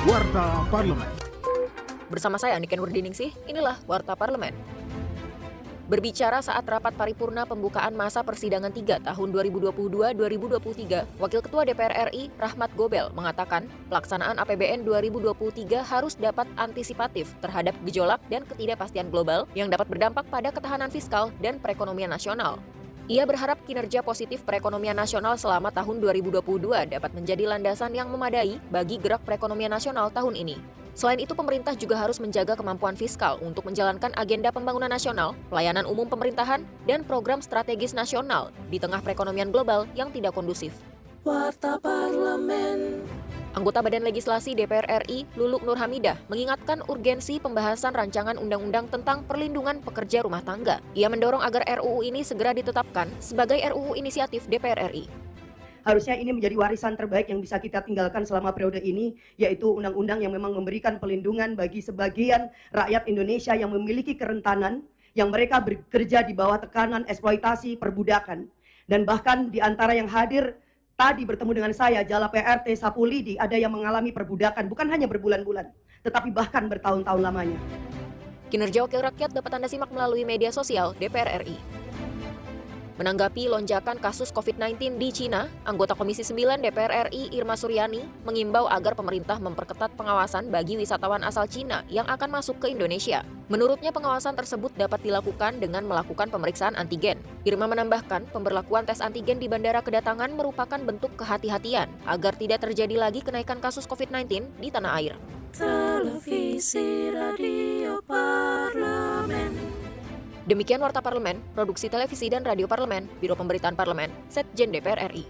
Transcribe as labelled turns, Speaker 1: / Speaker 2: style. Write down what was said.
Speaker 1: Warta Parlemen.
Speaker 2: Bersama saya Niken Wardiningsih, inilah Warta Parlemen. Berbicara saat rapat paripurna pembukaan masa persidangan 3 tahun 2022-2023, Wakil Ketua DPR RI Rahmat Gobel mengatakan pelaksanaan APBN 2023 harus dapat antisipatif terhadap gejolak dan ketidakpastian global yang dapat berdampak pada ketahanan fiskal dan perekonomian nasional. Ia berharap kinerja positif perekonomian nasional selama tahun 2022 dapat menjadi landasan yang memadai bagi gerak perekonomian nasional tahun ini. Selain itu, pemerintah juga harus menjaga kemampuan fiskal untuk menjalankan agenda pembangunan nasional, pelayanan umum pemerintahan, dan program strategis nasional di tengah perekonomian global yang tidak kondusif.
Speaker 3: Warta Parlemen.
Speaker 2: Anggota Badan Legislasi DPR RI, Luluk Nur Hamidah, mengingatkan urgensi pembahasan rancangan undang-undang tentang perlindungan pekerja rumah tangga. Ia mendorong agar RUU ini segera ditetapkan sebagai RUU inisiatif DPR RI.
Speaker 4: Harusnya ini menjadi warisan terbaik yang bisa kita tinggalkan selama periode ini, yaitu undang-undang yang memang memberikan pelindungan bagi sebagian rakyat Indonesia yang memiliki kerentanan, yang mereka bekerja di bawah tekanan eksploitasi perbudakan. Dan bahkan di antara yang hadir tadi bertemu dengan saya, Jala PRT Sapulidi, ada yang mengalami perbudakan, bukan hanya berbulan-bulan, tetapi bahkan bertahun-tahun lamanya.
Speaker 2: Kinerja Wakil Rakyat dapat Anda simak melalui media sosial DPR RI. Menanggapi lonjakan kasus COVID-19 di Cina, anggota Komisi 9 DPR RI Irma Suryani mengimbau agar pemerintah memperketat pengawasan bagi wisatawan asal Cina yang akan masuk ke Indonesia. Menurutnya pengawasan tersebut dapat dilakukan dengan melakukan pemeriksaan antigen. Irma menambahkan, pemberlakuan tes antigen di bandara kedatangan merupakan bentuk kehati-hatian agar tidak terjadi lagi kenaikan kasus COVID-19 di tanah air.
Speaker 3: Televisi Radio.
Speaker 2: Demikian Warta Parlemen, Produksi Televisi dan Radio Parlemen, Biro Pemberitaan Parlemen, Setjen DPR RI.